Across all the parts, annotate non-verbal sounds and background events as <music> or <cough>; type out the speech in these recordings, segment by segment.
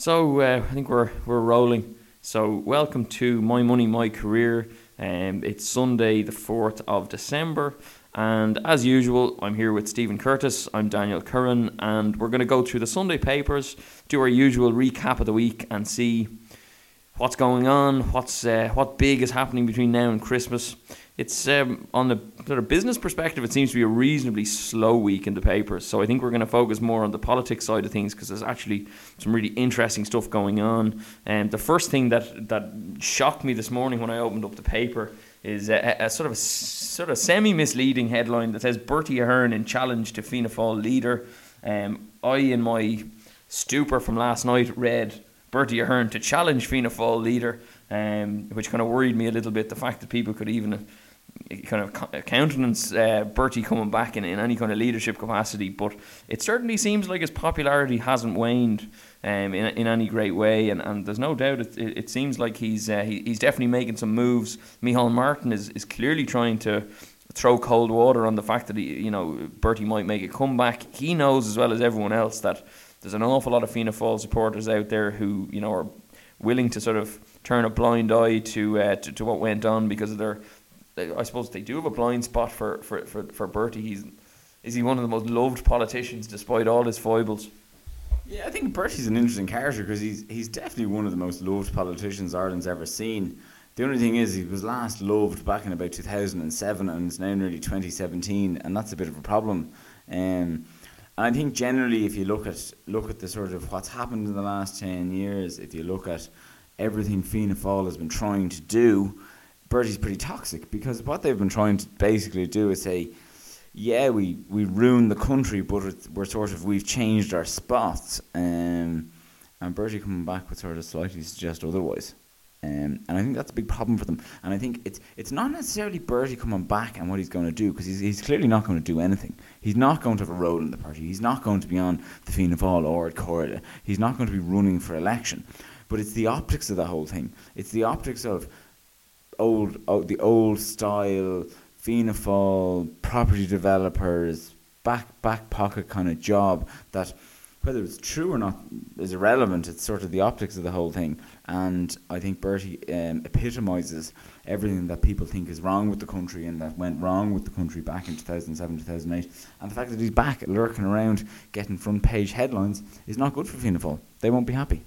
So uh, I think we're we're rolling. So welcome to My Money My Career. Um, it's Sunday, the fourth of December, and as usual, I'm here with Stephen Curtis. I'm Daniel Curran, and we're going to go through the Sunday papers, do our usual recap of the week, and see what's going on, what's uh, what big is happening between now and Christmas. It's um, on the sort of business perspective, it seems to be a reasonably slow week in the papers. So I think we're going to focus more on the politics side of things because there's actually some really interesting stuff going on. And um, the first thing that that shocked me this morning when I opened up the paper is a, a sort of a sort of semi misleading headline that says Bertie Ahern in challenge to Fianna Fáil leader. Um, I in my stupor from last night read Bertie Ahern to challenge Fianna Fáil leader, um, which kind of worried me a little bit. The fact that people could even kind of countenance uh, Bertie coming back in, in any kind of leadership capacity, but it certainly seems like his popularity hasn't waned um, in, in any great way, and, and there's no doubt it, it, it seems like he's uh, he, he's definitely making some moves. Micheál Martin is, is clearly trying to throw cold water on the fact that he, you know Bertie might make a comeback. He knows as well as everyone else that there's an awful lot of Fianna Fáil supporters out there who you know are willing to sort of turn a blind eye to uh, to, to what went on because of their I suppose they do have a blind spot for, for, for, for Bertie. He's is he one of the most loved politicians despite all his foibles? Yeah, I think Bertie's an interesting character because he's he's definitely one of the most loved politicians Ireland's ever seen. The only thing is, he was last loved back in about 2007, and it's now nearly 2017, and that's a bit of a problem. Um, and I think generally, if you look at look at the sort of what's happened in the last 10 years, if you look at everything Fianna Fáil has been trying to do, Bertie's pretty toxic because what they've been trying to basically do is say, yeah, we, we ruined the country, but we're sort of we've changed our spots. Um, and Bertie coming back would sort of slightly suggest otherwise. Um, and I think that's a big problem for them. And I think it's it's not necessarily Bertie coming back and what he's going to do because he's, he's clearly not going to do anything. He's not going to have a role in the party. He's not going to be on the Fianna Fáil or at Corda. He's not going to be running for election. But it's the optics of the whole thing. It's the optics of old, old the old style Fianna Fáil property developers back back pocket kind of job that whether it's true or not is irrelevant. It's sort of the optics of the whole thing, and I think Bertie um, epitomises everything that people think is wrong with the country and that went wrong with the country back in 2007, 2008. And the fact that he's back lurking around getting front page headlines is not good for Fianna Fáil. They won't be happy.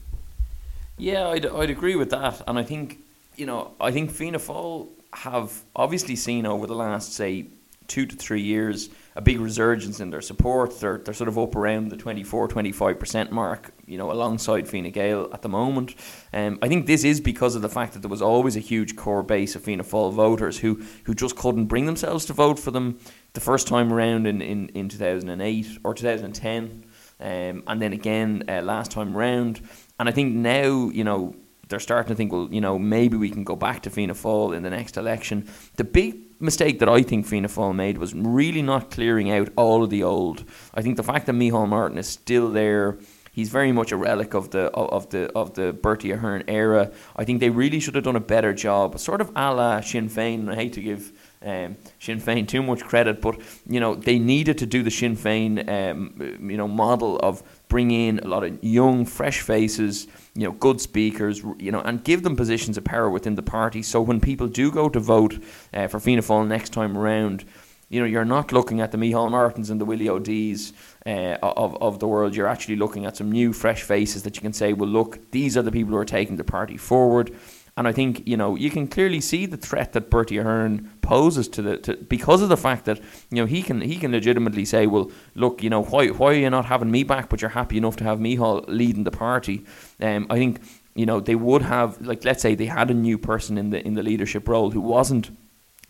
Yeah, I'd, I'd agree with that. And I think you know, I think Fianna Fáil have obviously seen over the last, say, two to three years a big resurgence in their support. They're, they're sort of up around the 24 25% mark, you know, alongside Fine Gael at the moment. Um, I think this is because of the fact that there was always a huge core base of Fianna Fáil voters who, who just couldn't bring themselves to vote for them the first time around in, in, in 2008 or 2010. Um, and then again uh, last time round. And I think now, you know, they're starting to think, well, you know, maybe we can go back to Fianna Fáil in the next election. The big mistake that I think Fianna Fáil made was really not clearing out all of the old. I think the fact that Micheál Martin is still there, he's very much a relic of the of the of the Bertie Ahern era. I think they really should have done a better job, sort of a la Sinn Féin. I hate to give um, Sinn Féin too much credit, but you know they needed to do the Sinn Féin um, you know model of bring in a lot of young, fresh faces, you know, good speakers, you know, and give them positions of power within the party. So when people do go to vote uh, for Fianna Fáil next time around, you know, you're not looking at the Micheál Martins and the Willie O'Deas uh, of, of the world. You're actually looking at some new, fresh faces that you can say, well, look, these are the people who are taking the party forward. And I think you know you can clearly see the threat that Bertie Ahern poses to the to, because of the fact that you know he can he can legitimately say, well, look, you know why why are you not having me back, but you're happy enough to have me leading the party? Um, I think you know they would have like let's say they had a new person in the in the leadership role who wasn't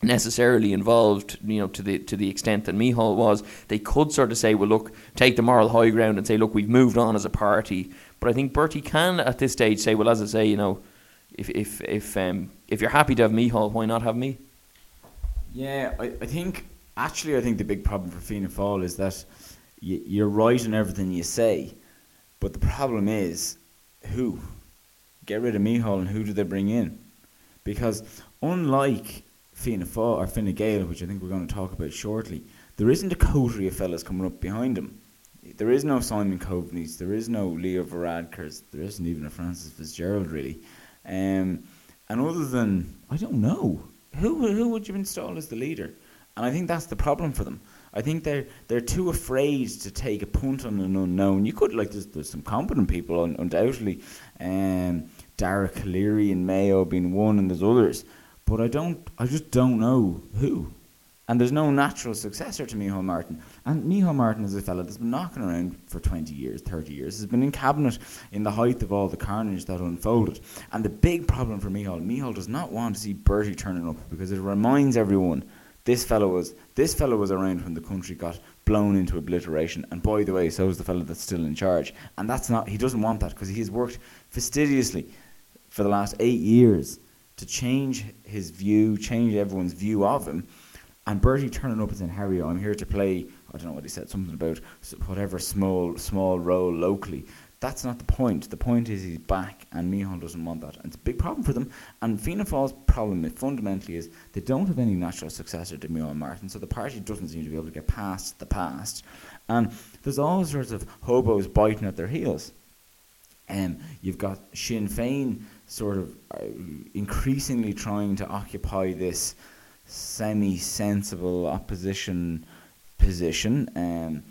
necessarily involved, you know, to the to the extent that Micheál was, they could sort of say, well, look, take the moral high ground and say, look, we've moved on as a party. But I think Bertie can at this stage say, well, as I say, you know if if if um, if you're happy to have Micheál, why not have me? Yeah, I, I think actually I think the big problem for Fianna Fáil is that y- you're right in everything you say, but the problem is who get rid of Micheál and who do they bring in? Because unlike Fianna Fáil or Fine Gael, which I think we're going to talk about shortly, there isn't a coterie of fellas coming up behind him. there is no Simon Coveney's, there is no Leo Varadkar's, there isn't even a Frances Fitzgerald really. Um, and other than I don't know who who would you install as the leader, and I think that's the problem for them. I think they're they're too afraid to take a punt on an unknown. You could like there's, there's some competent people undoubtedly, um, Dara Calleary and Mayo being one, and there's others, but I don't I just don't know who. And there's no natural successor to Micheál Martin. And Micheál Martin is a fellow that's been knocking around for 20 years, 30 years. Has been in cabinet in the height of all the carnage that unfolded. And the big problem for Micheál, Micheál does not want to see Bertie turning up because it reminds everyone this fellow was this fellow was around when the country got blown into obliteration. And by the way, so is the fellow that's still in charge. And that's not he doesn't want that because he has worked fastidiously for the last eight years to change his view, change everyone's view of him. And Bertie turning up and saying, Harry, I'm here to play, I don't know what he said, something about whatever small small role locally. That's not the point. The point is he's back, and Micheál doesn't want that. And it's a big problem for them. And Fianna Fáil's problem fundamentally is they don't have any natural successor to Micheál Martin, so the party doesn't seem to be able to get past the past. And there's all sorts of hobos biting at their heels. Um, you've got Sinn Féin sort of uh, increasingly trying to occupy this semi-sensible opposition position. Um,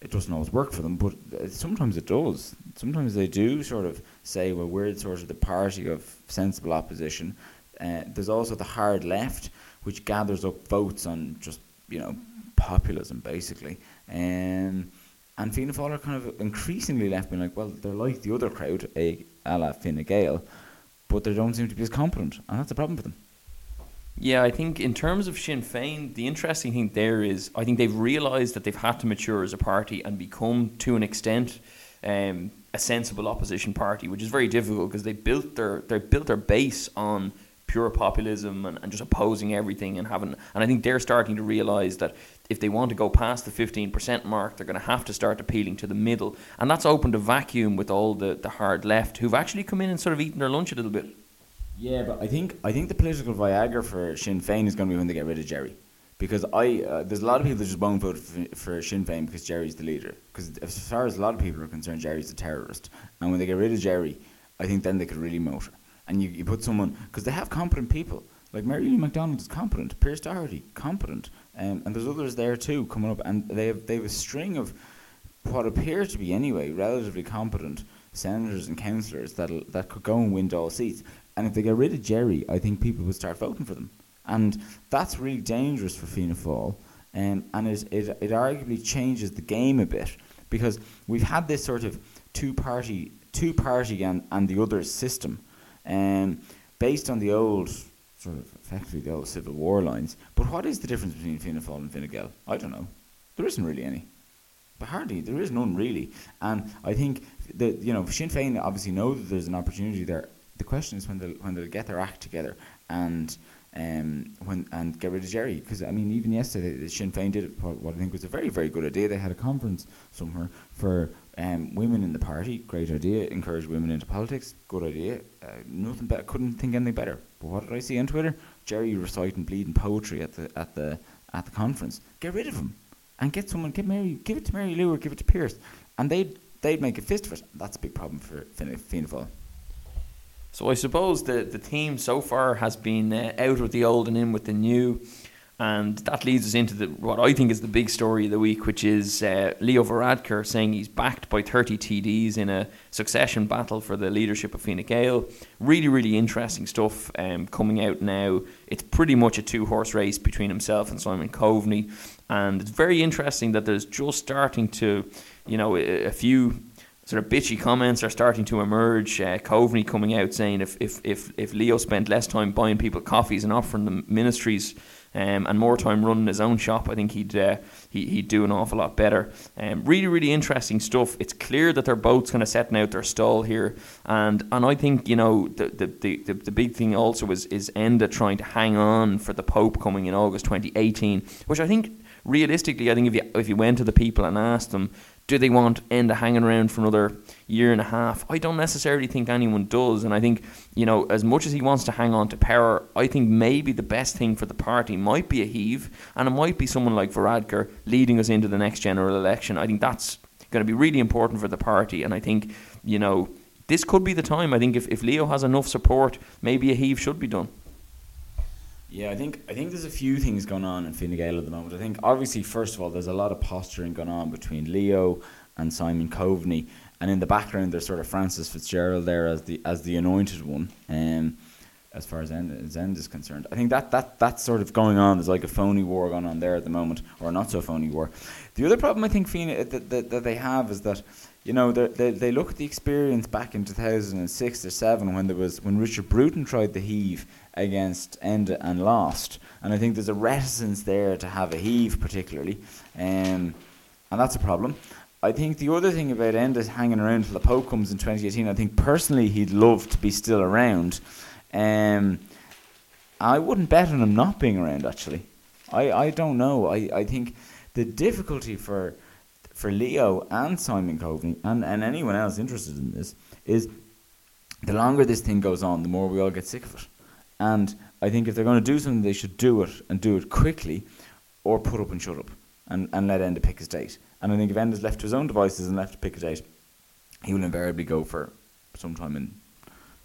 it doesn't always work for them, but uh, sometimes it does. Sometimes they do sort of say, well, we're sort of the party of sensible opposition. Uh, there's also the hard left, which gathers up votes on just, you know, populism, basically. Um, and Fianna Fáil are kind of increasingly left being like, well, they're like the other crowd, a, a la Fine Gael, but they don't seem to be as competent, and that's a problem for them. Yeah, I think in terms of Sinn Féin, the interesting thing there is I think they've realised that they've had to mature as a party and become, to an extent, um, a sensible opposition party, which is very difficult because they built their they built their base on pure populism and, and just opposing everything and having and I think they're starting to realise that if they want to go past the fifteen percent mark, they're going to have to start appealing to the middle, and that's opened a vacuum with all the, the hard left who've actually come in and sort of eaten their lunch a little bit. Yeah, but I think I think the political Viagra for Sinn Féin is going to be when they get rid of Gerry, because I uh, there's a lot of people that just won't vote for, for Sinn Féin because Gerry's the leader. Because as far as a lot of people are concerned, Gerry's a terrorist, and when they get rid of Gerry, I think then they could really motor. And you, you put someone because they have competent people like Mary Lou McDonald is competent, Pearse Doherty competent, um, and there's others there too coming up, and they have they have a string of what appear to be anyway relatively competent senators and councillors that that could go and win all seats. And if they get rid of Gerry, I think people will start voting for them. And that's really dangerous for Fianna Fáil. Um, and it, it, it arguably changes the game a bit because we've had this sort of two party, two party and, and the other system um, based on the old, sort of effectively the old civil war lines. But what is the difference between Fianna Fáil and Fine Gael? I don't know. There isn't really any. But hardly, there is none really. And I think that, you know, Sinn Féin obviously know that there's an opportunity there the question is when they'll when they'll get their act together and um, when and get rid of Gerry because I mean even yesterday Sinn Féin did what I think was a very very good idea. They had a conference somewhere for um, women in the party. Great idea. Encourage women into politics. Good idea. Uh, nothing better. Couldn't think anything better. But what did I see on Twitter? Gerry reciting bleeding poetry at the at the at the conference. Get rid of him and get someone. Get Mary. Give it to Mary Lou or give it to Pearse, and they'd they'd make a fist of it. That's a big problem for Fianna Fáil. So I suppose the the theme so far has been uh, out with the old and in with the new, and that leads us into the what I think is the big story of the week, which is uh, Leo Varadkar saying he's backed by 30 TDs in a succession battle for the leadership of Fine Gael. Really, really interesting stuff um, coming out now. It's pretty much a two horse race between himself and Simon Coveney, and it's very interesting that there's just starting to, you know, a, a few sort of bitchy comments are starting to emerge. Uh, Coveney coming out saying if, if, if, if Leo spent less time buying people coffees and offering them ministries um, and more time running his own shop, I think he'd uh, he, he'd do an awful lot better. Um, really, really interesting stuff. It's clear that they're both kind of setting out their stall here, and and I think you know the the, the, the, the big thing also is is Enda trying to hang on for the Pope coming in August 2018, which I think realistically, I think if you if you went to the people and asked them, do they want Enda hanging around for another year and a half? I don't necessarily think anyone does. And I think, you know, as much as he wants to hang on to power, I think maybe the best thing for the party might be a heave, and it might be someone like Varadkar leading us into the next general election. I think that's going to be really important for the party. And I think, you know, this could be the time. I think if, if Leo has enough support, maybe a heave should be done. Yeah, I think I think there's a few things going on in Fine Gael at the moment. I think obviously, first of all, there's a lot of posturing going on between Leo and Simon Coveney, and in the background there's sort of Frances Fitzgerald there as the as the anointed one. Um, as far as End, as End is concerned, I think that, that that's sort of going on. There's like a phony war going on there at the moment, or not so phony war. The other problem I think Fine, that, that, that they have is that you know, they they look at the experience back in 2006 or 7 when there was when Richard Bruton tried the heave against Enda and lost. And I think there's a reticence there to have a heave particularly. Um, and that's a problem. I think the other thing about Enda hanging around till the Pope comes in 2018, I think personally he'd love to be still around. Um, I wouldn't bet on him not being around actually. I, I don't know. I, I think the difficulty for for Leo and Simon Coveney and, and anyone else interested in this is the longer this thing goes on, the more we all get sick of it. And I think if they're going to do something, they should do it and do it quickly or put up and shut up and, and let Enda pick his date. And I think if Enda's left to his own devices and left to pick a date, he will invariably go for sometime in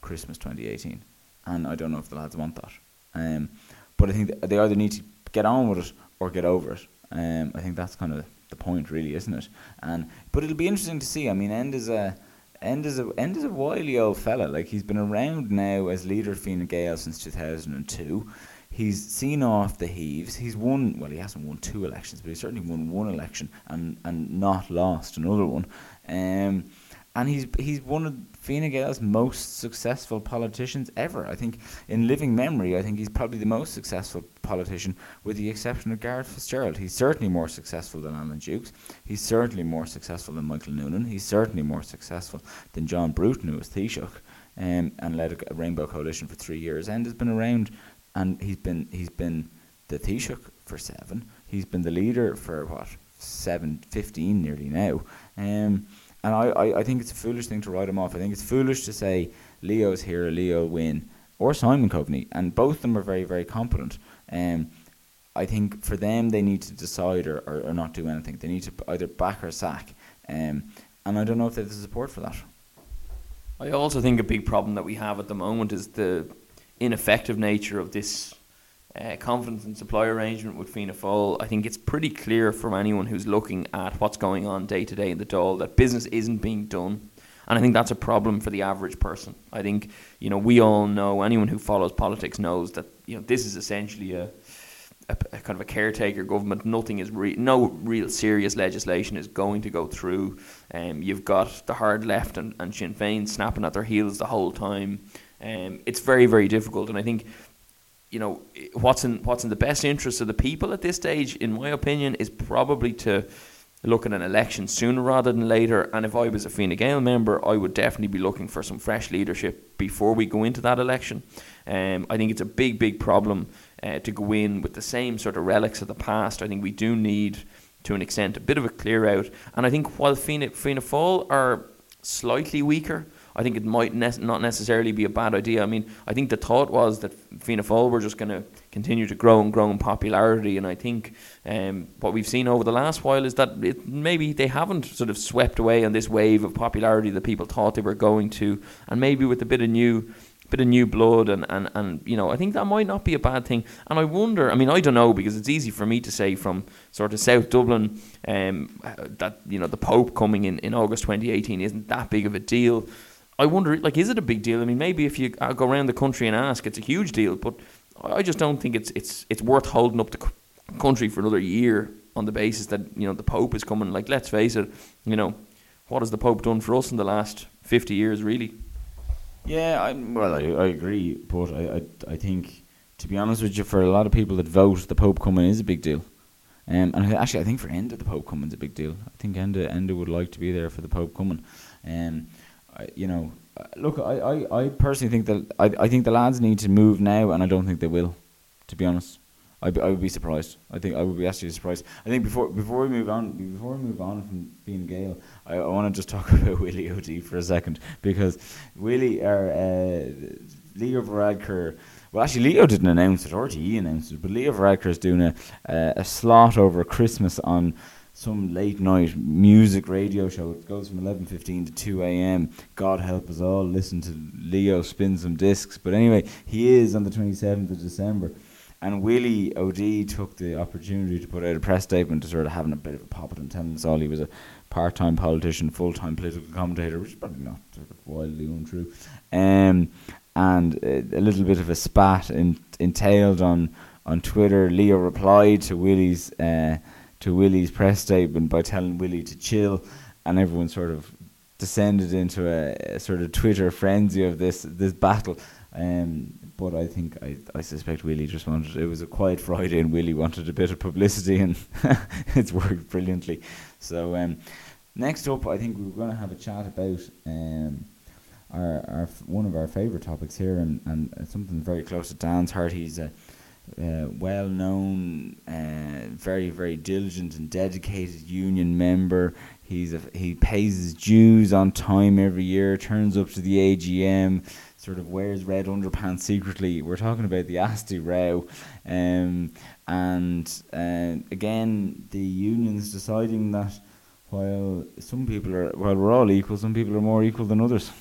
Christmas 2018. And I don't know if the lads want that. Um, but I think they either need to get on with it or get over it. Um, I think that's kind of the point, really, isn't it? And but it'll be interesting to see. I mean, End is a End is a End is a wily old fella. Like he's been around now as leader of Fine Gael since two thousand and two. He's seen off the heaves. He's won. Well, he hasn't won two elections, but he's certainly won one election and and not lost another one. Um, and he's he's one of Fine Gael's most successful politicians ever. I think in living memory, I think he's probably the most successful politician, with the exception of Garret Fitzgerald. He's certainly more successful than Alan Dukes. He's certainly more successful than Michael Noonan. He's certainly more successful than John Bruton, who was Taoiseach, um, and led a, a, Rainbow Coalition for three years, and has been around, and he's been he's been the Taoiseach for seven. He's been the leader for what seven, 15 nearly now. Um, and I, I, I think it's a foolish thing to write him off. I think it's foolish to say Leo's here, Leo win, or Simon Coveney, and both of them are very, very competent. Um, I think for them, they need to decide or, or, or, not do anything. They need to either back or sack. Um, and I don't know if they have the support for that. I also think a big problem that we have at the moment is the ineffective nature of this uh, confidence and supply arrangement with Fianna Fáil, I think it's pretty clear from anyone who's looking at what's going on day to day in the Dáil that business isn't being done. And I think that's a problem for the average person. I think, you know, we all know, anyone who follows politics knows that, you know, this is essentially a, a, a kind of a caretaker government. Nothing is, re- no real serious legislation is going to go through. Um, you've got the hard left and, and Sinn Féin snapping at their heels the whole time. Um, it's very, very difficult. And I think you know what's in what's in the best interest of the people at this stage, in my opinion, is probably to look at an election sooner rather than later. And if I was a Fine Gael member, I would definitely be looking for some fresh leadership before we go into that election. Um, I think it's a big, big problem uh, to go in with the same sort of relics of the past. I think we do need, to an extent, a bit of a clear out. And I think while Fianna, Fianna Fáil are slightly weaker, I think it might ne- not necessarily be a bad idea. I mean, I think the thought was that Fianna Fáil were just going to continue to grow and grow in popularity, and I think um, what we've seen over the last while is that it, maybe they haven't sort of swept away on this wave of popularity that people thought they were going to, and maybe with a bit of new bit of new blood and, and, and you know I think that might not be a bad thing and I wonder I mean I don't know because it's easy for me to say from sort of South Dublin um, that you know the Pope coming in in August 2018 isn't that big of a deal I wonder, like, is it a big deal? I mean, maybe if you uh, go around the country and ask, it's a huge deal. But I just don't think it's it's it's worth holding up the country for another year on the basis that you know the Pope is coming. Like, let's face it, you know, what has the Pope done for us in the last fifty years, really? Yeah, I, well, I, I agree, but I, I I think to be honest with you, for a lot of people that vote, the Pope coming is a big deal. Um, and actually, I think for Enda, the Pope coming is a big deal. I think Enda Enda would like to be there for the Pope coming. Um, you know, look, I, I, I personally think that I, I think the lads need to move now, and I don't think they will. To be honest, I, I would be surprised. I think I would be actually surprised. I think before before we move on, before we move on from Fine Gael, I, I want to just talk <laughs> about Willie O'Dea for a second because Willie or uh, Leo Varadkar. Well, actually, Leo didn't announce it, or he announced it, but Leo Varadkar is doing a a slot over Christmas on some late night music radio show. It goes from eleven fifteen to two a.m. God help us all. Listen to Leo spin some discs. But anyway, he is on the twenty seventh of December. And Willie O'Dea took the opportunity to put out a press statement to sort of having a bit of a pop at him, telling us all he was a part time politician, full time political commentator, which is probably not sort of wildly untrue. Um, and a, a little bit of a spat in, entailed on, on Twitter. Leo replied to Willie's uh, to Willie's press statement by telling Willie to chill, and everyone sort of descended into a, a sort of Twitter frenzy of this this battle. Um, but I think I, I suspect Willie just wanted it was a quiet Friday and Willie wanted a bit of publicity and <laughs> it's worked brilliantly. So um, next up, I think we're going to have a chat about um, our, our one of our favourite topics here and, and something very close to Dan's heart. He's a uh, well known, uh, very, very diligent and dedicated union member. He's a, he pays his dues on time every year, turns up to the AGM, sort of wears red underpants secretly. We're talking about the ASTI Row. Um, and uh, again, the unions deciding that while some people are, well, we're all equal, some people are more equal than others.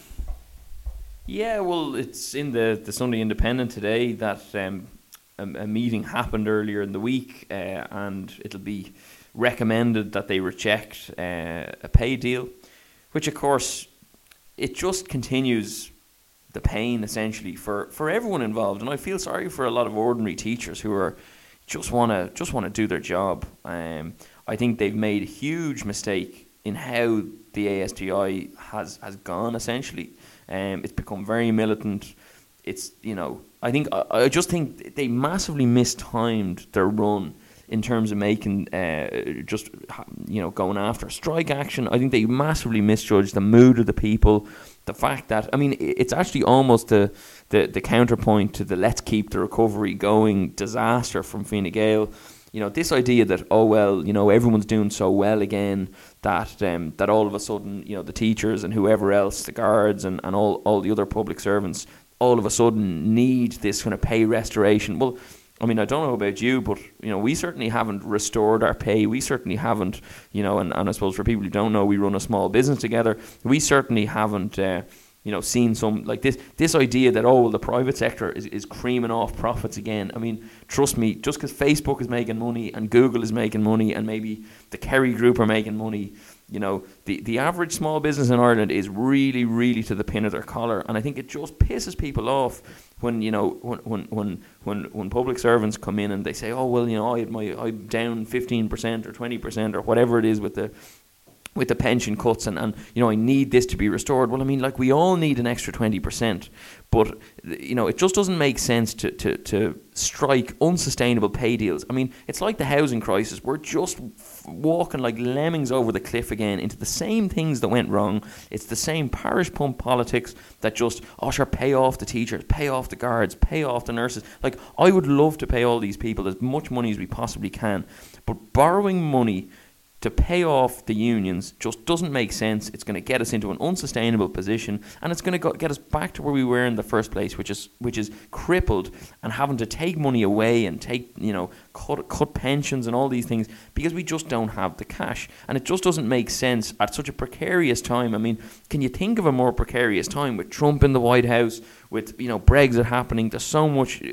Yeah, well, it's in the, the Sunday Independent today that um, a, a, meeting happened earlier in the week, uh, and it'll be recommended that they reject uh, a pay deal, which of course it just continues the pain essentially for, for everyone involved. And I feel sorry for a lot of ordinary teachers who are just want to just want to do their job. Um, I think they've made a huge mistake in how the ASTI has has gone. Essentially, um, it's become very militant. It's you know I think I, I just think they massively mistimed their run in terms of making uh, just you know going after strike action. I think they massively misjudged the mood of the people. The fact that I mean it's actually almost the, the, the counterpoint to the let's keep the recovery going disaster from Fine Gael. You know this idea that oh well you know everyone's doing so well again that um, that all of a sudden you know the teachers and whoever else the guards and, and all, all the other public servants all of a sudden need this kind of pay restoration. Well, I mean, I don't know about you, but you know, we certainly haven't restored our pay. We certainly haven't, you know, and, and I suppose for people who don't know, we run a small business together. We certainly haven't, uh, you know, seen some like this this idea that oh, well, the private sector is, is creaming off profits again. I mean, trust me, just because Facebook is making money and Google is making money and maybe the Kerry Group are making money, you know, the, the average small business in Ireland is really, really to the pin of their collar. And I think it just pisses people off when, you know, when, when, when, when, when public servants come in and they say, oh, well, you know, I, my, I'm down 15% or 20% or whatever it is with the, with the pension cuts and, and you know I need this to be restored. Well, I mean, like we all need an extra twenty percent, but you know it just doesn't make sense to, to, to strike unsustainable pay deals. I mean, it's like the housing crisis. We're just walking like lemmings over the cliff again into the same things that went wrong. It's the same parish pump politics that just oh sure pay off the teachers, pay off the guards, pay off the nurses. Like I would love to pay all these people as much money as we possibly can, but borrowing money to pay off the unions just doesn't make sense. It's going to get us into an unsustainable position, and it's going to get us back to where we were in the first place, which is which is crippled and having to take money away and take you know cut cut pensions and all these things because we just don't have the cash, and it just doesn't make sense at such a precarious time. I mean, can you think of a more precarious time with Trump in the White House? With you know Brexit happening. There's so much uh,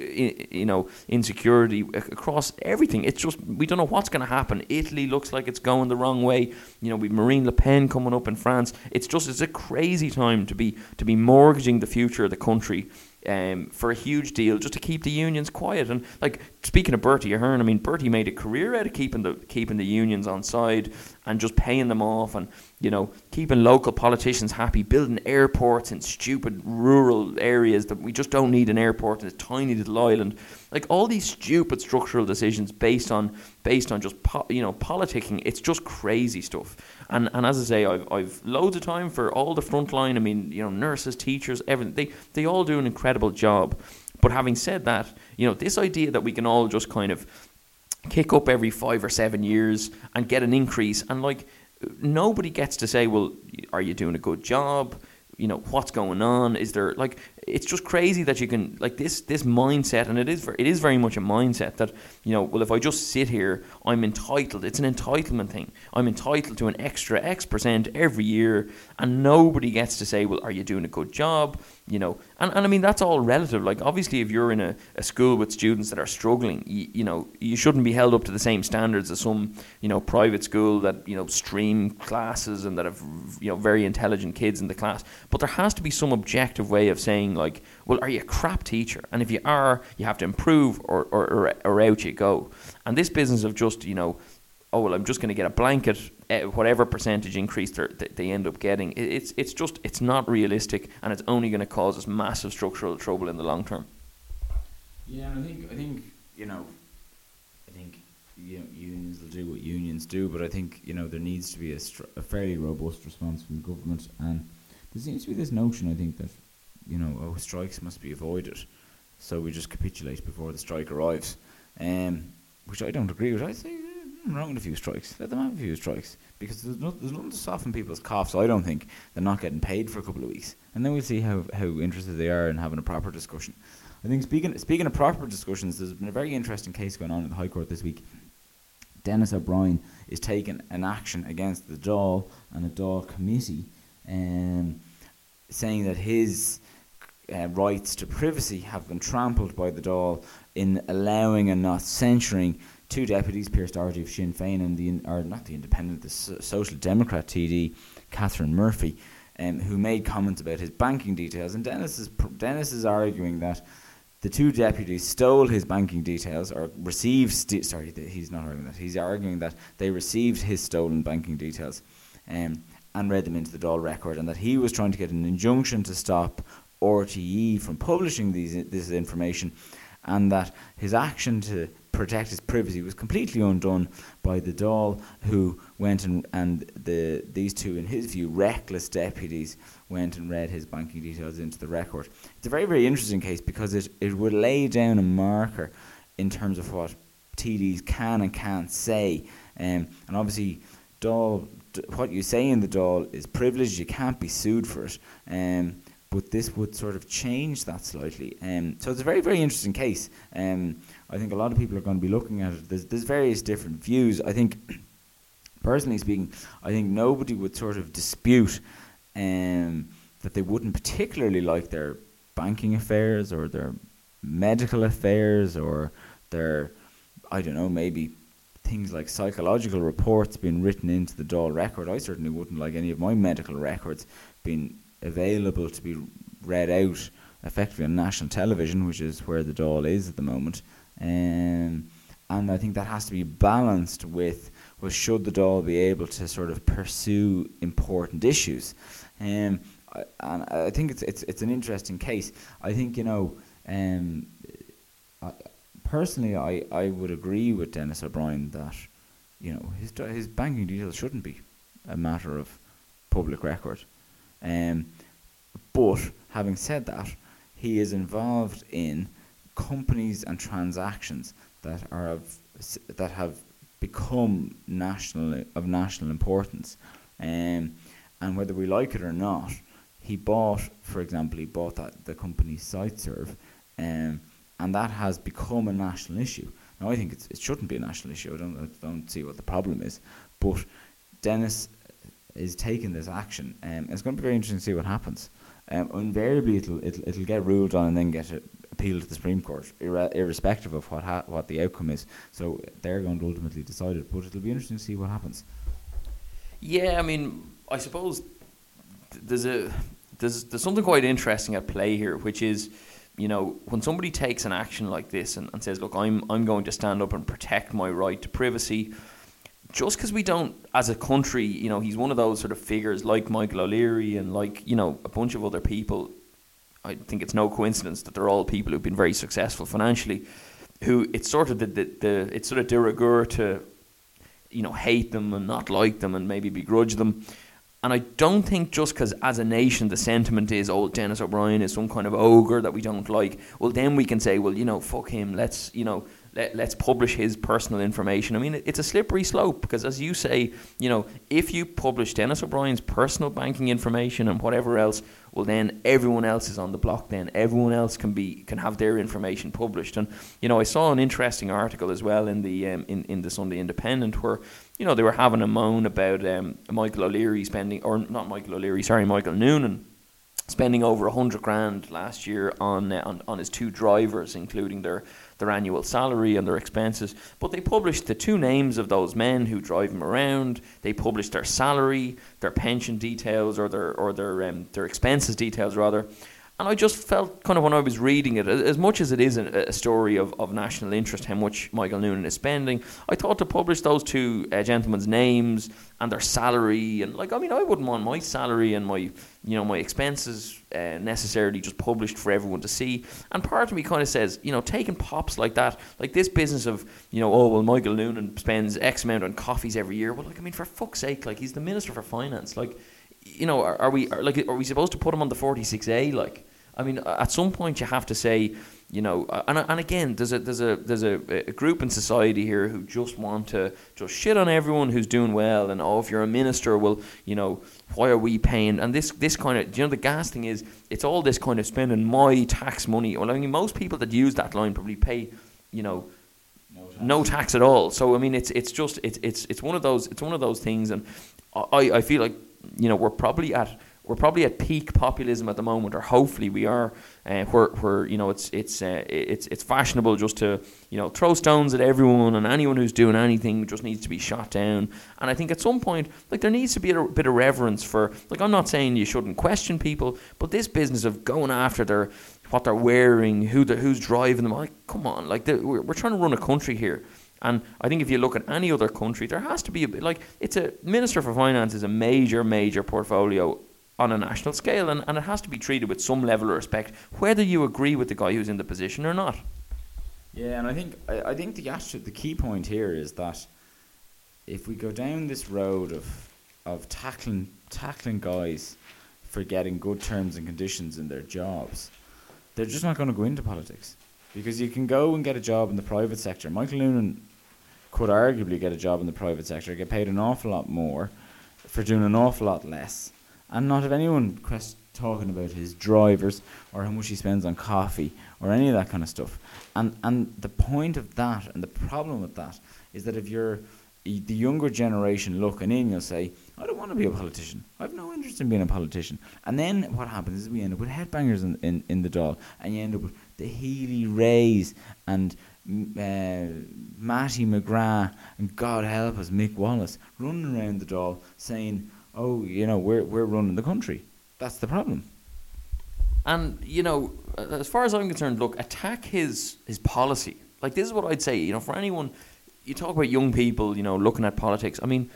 you know insecurity across everything. It's just we don't know what's going to happen. Italy looks like it's going the wrong way. You know we've Marine Le Pen coming up in France. It's just it's a crazy time to be to be mortgaging the future of the country um, for a huge deal just to keep the unions quiet. And like speaking of Bertie Ahern, I mean Bertie made a career out of keeping the keeping the unions on side and just paying them off and you know keeping local politicians happy, building airports in stupid rural areas that we just don't need an airport in a tiny little island. Like all these stupid structural decisions based on based on just po- you know politicking. It's just crazy stuff. And and as I say, I've I've loads of time for all the frontline. I mean, you know, nurses, teachers, everything. They they all do an incredible job. But having said that, you know, this idea that we can all just kind of kick up every five or seven years and get an increase, and like nobody gets to say, well, are you doing a good job? you know what's going on is there like it's just crazy that you can like this this mindset and it is it is very much a mindset that you know well if I just sit here I'm entitled. It's an entitlement thing. I'm entitled to an extra X percent every year and nobody gets to say well are you doing a good job? You know and, and I mean that's all relative. Like obviously if you're in a, a school with students that are struggling you, you know you shouldn't be held up to the same standards as some you know private school that you know stream classes and that have you know very intelligent kids in the class. But there has to be some objective way of saying like well are you a crap teacher? And if you are you have to improve or or, or, or out you go. And this business of just you know oh well i'm just going to get a blanket uh, whatever percentage increase they end up getting. It's it's just it's not realistic and it's only going to cause us massive structural trouble in the long term. Yeah and i think i think you know i think you know, unions will do what unions do but i think you know there needs to be a, str- a fairly robust response from the government and there seems to be this notion i think that you know oh strikes must be avoided so we just capitulate before the strike arrives um, which i don't agree with i think nothing wrong with a few strikes. Let them have a few strikes because there's, no, there's nothing to soften people's coughs. I don't think they're not getting paid for a couple of weeks, and then we'll see how, how interested they are in having a proper discussion. I think speaking speaking of proper discussions, there's been a very interesting case going on in the High Court this week. Denis O'Brien is taking an action against the Dáil and a Dáil committee, um, saying that his uh, rights to privacy have been trampled by the Dáil in allowing and not censuring two deputies, Pearse Doherty of Sinn Féin and the or not the Independent, the Social Democrat TD, Catherine Murphy, um, who made comments about his banking details. And Denis is Denis is arguing that the two deputies stole his banking details or received. Sorry, he's not arguing that. He's arguing that they received his stolen banking details. Um, and read them into the Dáil record, and that he was trying to get an injunction to stop RTE from publishing these this information, and that his action to protect his privacy was completely undone by the Dáil, who went and, and the these two, in his view, reckless deputies went and read his banking details into the record. It's a very, very interesting case because it, it would lay down a marker in terms of what TDs can and can't say. Um, and obviously, Dáil, what you say in the Dáil is privileged, you can't be sued for it. Um, but this would sort of change that slightly. Um, so it's a very, very interesting case. Um, I think a lot of people are going to be looking at it. There's, there's various different views. I think, <clears throat> personally speaking, I think nobody would sort of dispute um, that they wouldn't particularly like their banking affairs or their medical affairs or their, I don't know, maybe things like psychological reports being written into the Dáil record. I certainly wouldn't like any of my medical records being available to be read out effectively on national television, which is where the Dáil is at the moment. Um, and I think that has to be balanced with, well, should the Dáil be able to sort of pursue important issues? Um, and I think it's, it's, it's an interesting case. I think, you know, um, personally, I, I would agree with Denis O'Brien that, you know, his, his banking details shouldn't be a matter of public record. Um, but having said that, he is involved in companies and transactions that are of, that have become national of national importance, um, and whether we like it or not, he bought, for example, he bought that the company Siteserv, um, and that has become a national issue. Now, I think it shouldn't be a national issue. I don't, I don't see what the problem is, but Denis is taking this action. Um, it's going to be very interesting to see what happens. Um, invariably, it'll, it'll it'll get ruled on and then get appealed to the Supreme Court, ir- irrespective of what ha- what the outcome is. So they're going to ultimately decide it. But it'll be interesting to see what happens. Yeah, I mean, I suppose there's a there's there's something quite interesting at play here, which is you know, when somebody takes an action like this and, and, says, look, I'm, I'm going to stand up and protect my right to privacy, just because we don't, as a country, you know, he's one of those sort of figures like Michael O'Leary and like, you know, a bunch of other people I think it's no coincidence that they're all people who've been very successful financially. Who it's sort of the, the, the it's sort of de rigueur to, you know, hate them and not like them and maybe begrudge them. And I don't think just because as a nation the sentiment is, oh, Denis O'Brien is some kind of ogre that we don't like, well, then we can say, well, you know, fuck him, let's, you know, let, let's publish his personal information. I mean, it, it's a slippery slope because, as you say, you know, if you publish Denis O'Brien's personal banking information and whatever else, well, then everyone else is on the block. Then everyone else can be can have their information published. And you know, I saw an interesting article as well in the um, in in the Sunday Independent where you know they were having a moan about um, Michael O'Leary spending, or not Michael O'Leary, sorry, Michael Noonan spending over a hundred grand last year on, uh, on on his two drivers, including their their annual salary and their expenses. But they published the two names of those men who drive them around. They published their salary, their pension details, or their or their um, their expenses details rather. And I just felt kind of when I was reading it, as much as it is a, a story of, of national interest, how much Michael Noonan is spending, I thought to publish those two uh, gentlemen's names and their salary, and like, I mean, I wouldn't want my salary and my, you know, my expenses uh, necessarily just published for everyone to see. And part of me kind of says, you know, taking pops like that, like this business of, you know, oh, well, Michael Noonan spends X amount on coffees every year. Well, like, I mean, for fuck's sake, like, he's the Minister for Finance. Like, you know, are, are we, are, like, are we supposed to put him on the 46A? Like, I mean, at some point you have to say, you know, and, and again, there's a there's a there's a, a group in society here who just want to just shit on everyone who's doing well, and oh, if you're a minister, well, you know, why are we paying? And this this kind of, you know, the gas thing is, it's all this kind of spending my tax money. Well, I mean, most people that use that line probably pay, you know, no tax, no tax at all. So I mean, it's it's just it's it's it's one of those it's one of those things, and I I feel like you know we're probably at we're probably at peak populism at the moment, or hopefully we are, uh, where where you know it's it's uh, it's it's fashionable just to you know throw stones at everyone and anyone who's doing anything just needs to be shot down. And I think at some point, like there needs to be a bit of reverence for like I'm not saying you shouldn't question people, but this business of going after their what they're wearing, who who's driving them, like come on, like we're we're trying to run a country here. And I think if you look at any other country, there has to be a bit like it's a minister for finance is a major, major portfolio on a national scale, and, and it has to be treated with some level of respect, whether you agree with the guy who's in the position or not. Yeah, and I think I, I think the the key point here is that if we go down this road of of tackling tackling guys for getting good terms and conditions in their jobs, they're just not going to go into politics because you can go and get a job in the private sector. Michael Noonan could arguably get a job in the private sector, get paid an awful lot more for doing an awful lot less and not have anyone quest- talking about his drivers or how much he spends on coffee or any of that kind of stuff. And and the point of that and the problem with that is that if you're the younger generation looking in, you'll say, I don't want to be a politician. I have no interest in being a politician. And then what happens is we end up with headbangers in, in, in the Dáil, and you end up with the Healy-Raes and uh, Mattie McGrath and God help us, Mick Wallace running around the Dáil saying, oh, you know, we're we're running the country. That's the problem. And you know, as far as I'm concerned, look, attack his his policy. Like this is what I'd say. You know, for anyone, you talk about young people, you know, looking at politics. I mean,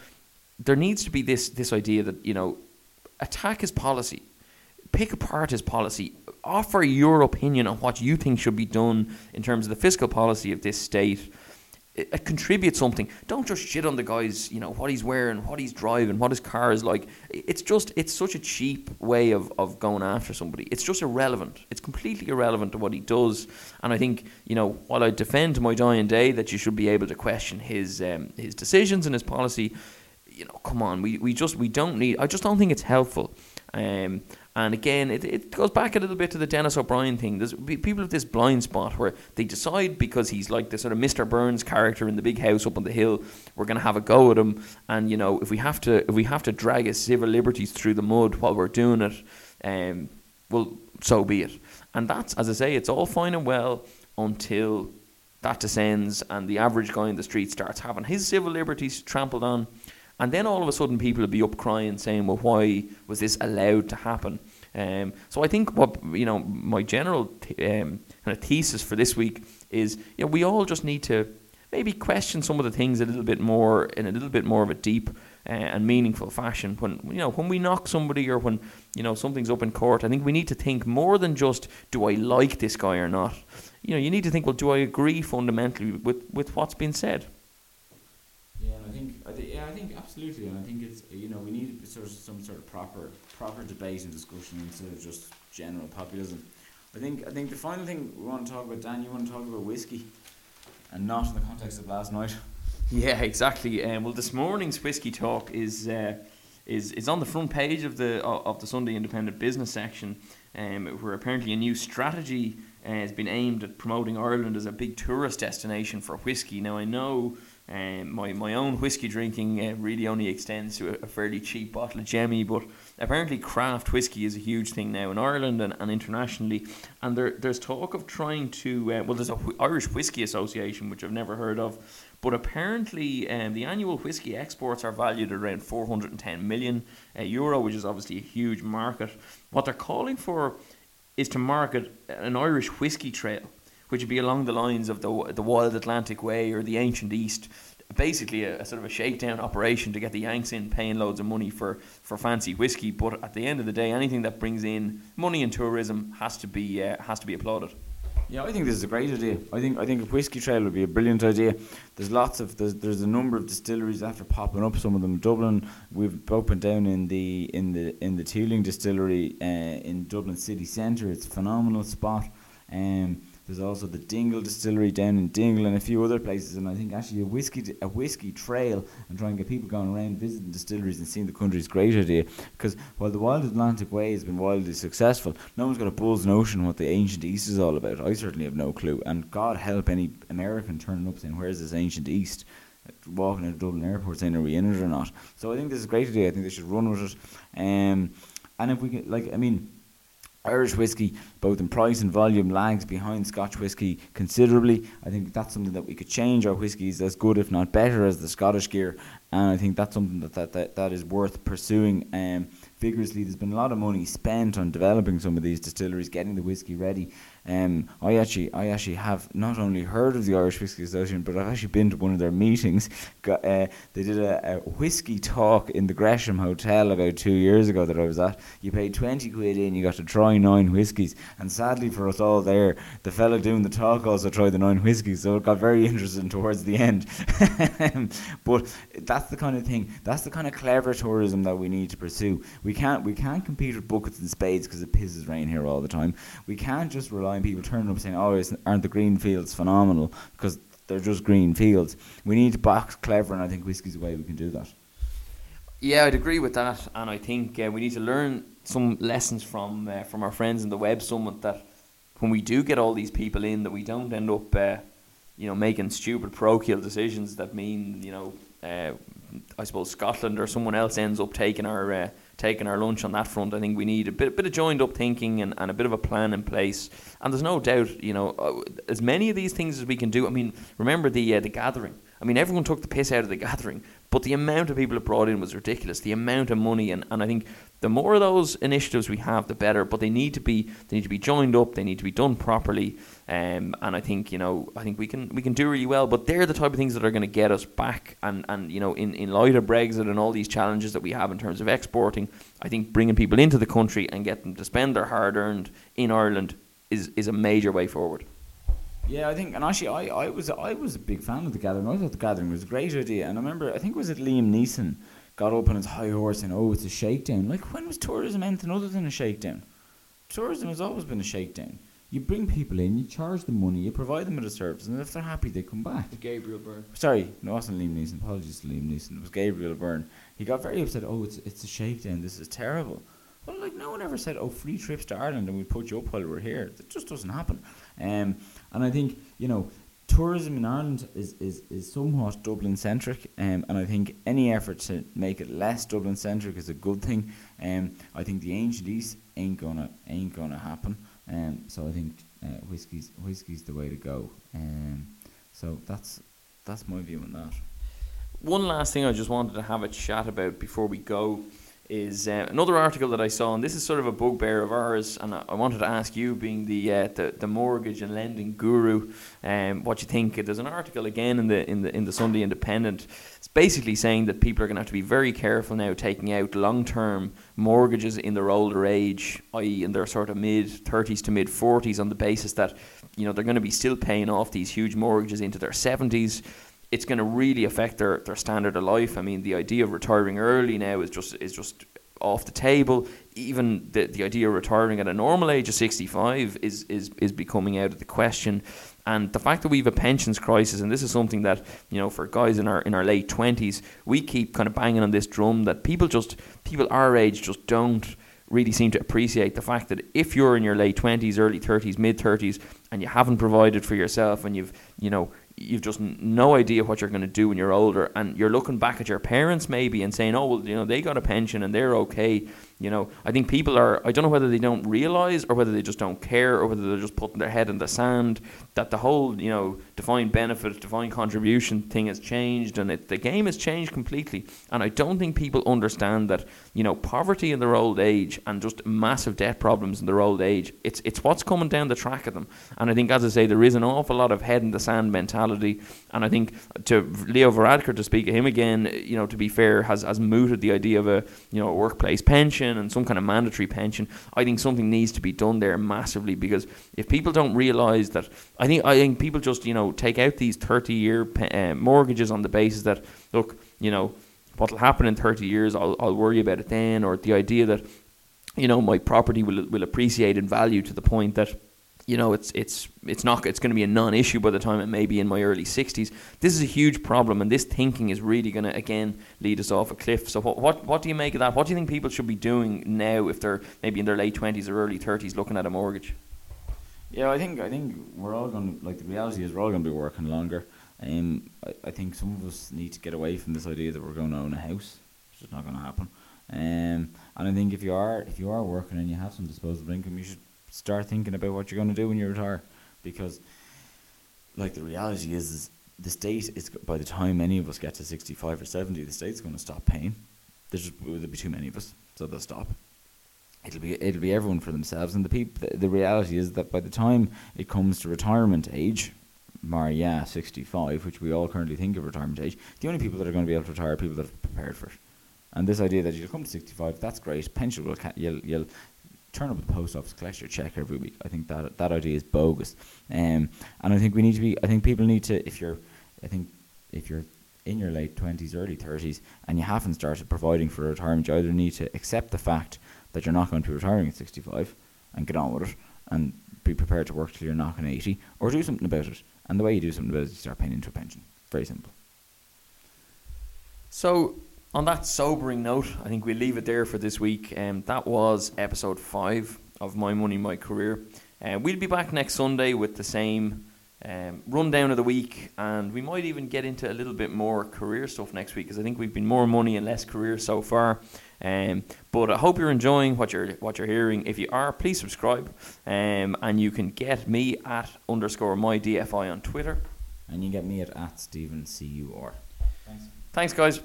there needs to be this this idea that you know, attack his policy, pick apart his policy, offer your opinion on what you think should be done in terms of the fiscal policy of this state it, contributes something. Don't just shit on the guy's, you know, what he's wearing, what he's driving, what his car is like. It's just, it's such a cheap way of, of going after somebody. It's just irrelevant. It's completely irrelevant to what he does. And I think, you know, while I defend my dying day that you should be able to question his um, his decisions and his policy, you know, come on, we, we just we don't need. I just don't think it's helpful. Um, and again, it, it goes back a little bit to the Denis O'Brien thing. There's people have this blind spot where they decide because he's like the sort of Mr. Burns character in the big house up on the hill, we're going to have a go at him. And you know, if we have to, if we have to drag his civil liberties through the mud while we're doing it, um, well, so be it. And that's, as I say, it's all fine and well until that descends and the average guy in the street starts having his civil liberties trampled on and then all of a sudden, people will be up crying, saying, "Well, why was this allowed to happen?" Um, so I think what you know, my general th- um, kind of thesis for this week is, you know, we all just need to maybe question some of the things a little bit more in a little bit more of a deep uh, and meaningful fashion. When you know, when we knock somebody or when you know something's up in court, I think we need to think more than just, "Do I like this guy or not?" You know, you need to think, "Well, do I agree fundamentally with with what's been said?" yeah, I think absolutely, and I think it's you know we need sort of some sort of proper proper debate and discussion instead of just general populism. I think I think the final thing we want to talk about, Dan, you want to talk about whiskey. and not in the context of last night. <laughs> Yeah, exactly. Um, well, this morning's whiskey talk is uh, is is on the front page of the of the Sunday Independent Business section, um, where apparently a new strategy uh, has been aimed at promoting Ireland as a big tourist destination for whiskey. Now, I know um, my my own whiskey drinking uh, really only extends to a, a, fairly cheap bottle of Jemmy, but apparently craft whiskey is a huge thing now in Ireland and, and internationally. And there there's talk of trying to uh, well, there's a Wh- Irish Whiskey Association which I've never heard of, but apparently um, the annual whiskey exports are valued at around 410 million uh, euro, which is obviously a huge market. What they're calling for is to market an Irish whiskey trail which would be along the lines of the the Wild Atlantic Way or the Ancient East. Basically, a, a, sort of a shakedown operation to get the Yanks in paying loads of money for, for fancy whiskey. But at the end of the day, anything that brings in money and tourism has to be uh, has to be applauded. Yeah, I think this is a great idea. I think I think a whiskey trail would be a brilliant idea. There's lots of there's, there's a number of distilleries after popping up. Some of them in Dublin. We've opened down in the in the in the Teeling distillery uh, in Dublin city centre. It's a phenomenal spot. Um, there's also the Dingle Distillery down in Dingle and a few other places. And I think actually a whiskey a whiskey trail and trying to get people going around visiting distilleries and seeing the country is a great idea. Because while the Wild Atlantic Way has been wildly successful, no one's got a bull's notion what the ancient East is all about. I certainly have no clue. And God help any American turning up saying, "Where's this ancient East?" Walking into Dublin Airport saying, "Are we in it or not?" So I think this is a great idea. I think they should run with it. Um, and if we can, like, I mean Irish whiskey, both in price and volume, lags behind Scotch whiskey considerably. I think that's something that we could change. Our whiskey is as good, if not better, as the Scottish gear, and I think that's something that that, that, that is worth pursuing um, vigorously. There's been a lot of money spent on developing some of these distilleries, getting the whiskey ready, um, I actually, I actually have not only heard of the Irish Whiskey Association, but I've actually been to one of their meetings. Got, uh, they did a, a whiskey talk in the Gresham Hotel about two years ago that I was at. You paid twenty quid in, you got to try nine whiskies, and sadly for us all there, the fellow doing the talk also tried the nine whiskies, so it got very interesting towards the end. <laughs> but that's the kind of thing, that's the kind of clever tourism that we need to pursue. We can't, we can't compete with buckets and spades because it pisses rain here all the time. We can't just rely people turning up saying, "Oh, aren't the green fields phenomenal?" Because they're just green fields. We need to box clever, and I think whiskey's the way we can do that. Yeah, I'd agree with that, and I think uh, we need to learn some lessons from uh, from our friends in the Web Summit that when we do get all these people in, that we don't end up, uh, you know, making stupid parochial decisions that mean, you know, uh, I suppose Scotland or someone else ends up taking our uh, taking our lunch on that front. I think we need a bit, bit of joined up thinking and, and a bit of a plan in place. And there's no doubt, you know, uh, as many of these things as we can do. I mean, remember the uh, the gathering. I mean, everyone took the piss out of the <laughs> gathering, but the amount of people it brought in was ridiculous. The amount of money, and, and I think the more of those initiatives we have, the better. But they need to be they need to be joined up. They need to be done properly. Um, and I think you know I think we can we can do really well. But they're the type of things that are going to get us back. And, and you know in, in light of Brexit and all these challenges that we have in terms of exporting, I think bringing people into the country and get them to spend their hard earned in Ireland is is a major way forward. Yeah, I think, and actually, I, I was I was a big fan of the gathering. I thought the gathering was a great idea, and I remember I think it was it Liam Neeson got up on his high horse and oh, it's a shakedown. Like when was tourism anything other than a shakedown? Tourism has always been a shakedown. You bring people in, you charge them money, you provide them with a service, and if they're happy, they come back. Gabriel Byrne. Sorry, no, it wasn't Liam Neeson. Apologies to Liam Neeson. It was Gabriel Byrne. He got very upset. Oh, it's it's a shakedown. This is terrible. Well, like no one ever said, "Oh, free trips to Ireland and we put you up while we're here." That just doesn't happen. Um, and I think you know, tourism in Ireland is is, is somewhat Dublin centric, um, and I think any effort to make it less Dublin centric is a good thing. Um, I think the ancient East ain't gonna ain't gonna happen. Um, so I think uh, whiskey's whiskey's the way to go. Um, so that's that's my view on that. One last thing I just wanted to have a chat about before we go is uh, another article that I saw, and this is sort of a bugbear of ours, and I, I wanted to ask you, being the uh, the, the mortgage and lending guru, um, what you think. There's an article again in the in the in the Sunday Independent. It's basically saying that people are going to have to be very careful now taking out long term mortgages in their older age, i.e., in their sort of mid 30s to mid 40s, on the basis that you know they're going to be still paying off these huge mortgages into their 70s it's going to really affect their, their standard of life. I mean, the idea of retiring early now is just is just off the table. Even the, the idea of retiring at a normal age of 65 is, is, is becoming out of the question. And the fact that we have a pensions crisis, and this is something that you know for guys in our in our late twenties, we keep kind of banging on this drum that people just people our age just don't really seem to appreciate the fact that if you're in your late 20s, early 30s, mid 30s, and you haven't provided for yourself and you've, you know, you've just no idea what you're going to do when you're older and you're looking back at your parents maybe and saying oh well you know they got a pension and they're okay you know i think people are i don't know whether they don't realize or whether they just don't care or whether they're just putting their head in the sand that the whole you know defined benefit defined contribution thing has changed and it, the game has changed completely. And i don't think people understand that you know poverty in their old age and just massive debt problems in their old age it's it's what's coming down the track of them. And i think as i say there is an awful lot of head in the sand mentality. And I think to Leo Varadkar, to speak of him again, you know, to be fair, has, has mooted the idea of a you know a workplace pension and some kind of mandatory pension. I think something needs to be done there massively because if people don't realise that, I think I think people just you know take out these thirty year uh, mortgages on the basis that look, you know, what'll happen in thirty years, I'll I'll worry about it then, or the idea that you know my property will will appreciate in value to the point that you know, it's it's it's not it's going to be a non-issue by the time it may be in my early 60s. This is a huge problem, and this thinking is really going to again lead us off a cliff. So, what, what what do you make of that? What do you think people should be doing now if they're maybe in their late 20s or early 30s looking at a mortgage? Yeah, I think I think we're all going to like the reality is we're all going to be working longer. Um, I, I think some of us need to get away from this idea that we're going to own a house. It's just not going to happen. Um, and I think if you are if you are working and you have some disposable income, you should start thinking about what you're going to do when you retire, because like the reality is, is the state is by the time any of us get to 65 or 70 the state's going to stop paying. There's just, there'll be too many of us so they'll stop. It'll be it'll be everyone for themselves and the people the, the reality is that by the time it comes to retirement age mar yeah 65 which we all currently think of retirement age the only people that are going to be able to retire are people that are prepared for it. And this idea that you'll come to 65 that's great. Pension will ca- you'll, you'll turn up at the post office, collect your check every week. I think that that idea is bogus. Um, and I think we need to be. I think people need to. If you're, I think if you're in your late twenties, early thirties, and you haven't started providing for retirement, you either need to accept the fact that you're not going to be retiring at sixty-five and get on with it, and be prepared to work till you're knocking eighty, or do something about it. And the way you do something about it is you start paying into a pension. Very simple. So on that sobering note, I think we'll leave it there for this week. Um, that was episode five of My Money, My Career. Uh, we'll be back next Sunday with the same um, rundown of the week, and we might even get into a little bit more career stuff next week because I think we've been more money and less career so far. Um, but I hope you're enjoying what you're what you're hearing. If you are, please subscribe, um, and you can get me at underscore my DFI on Twitter, and you get me at at Stephen C U R. Thanks. Thanks, guys.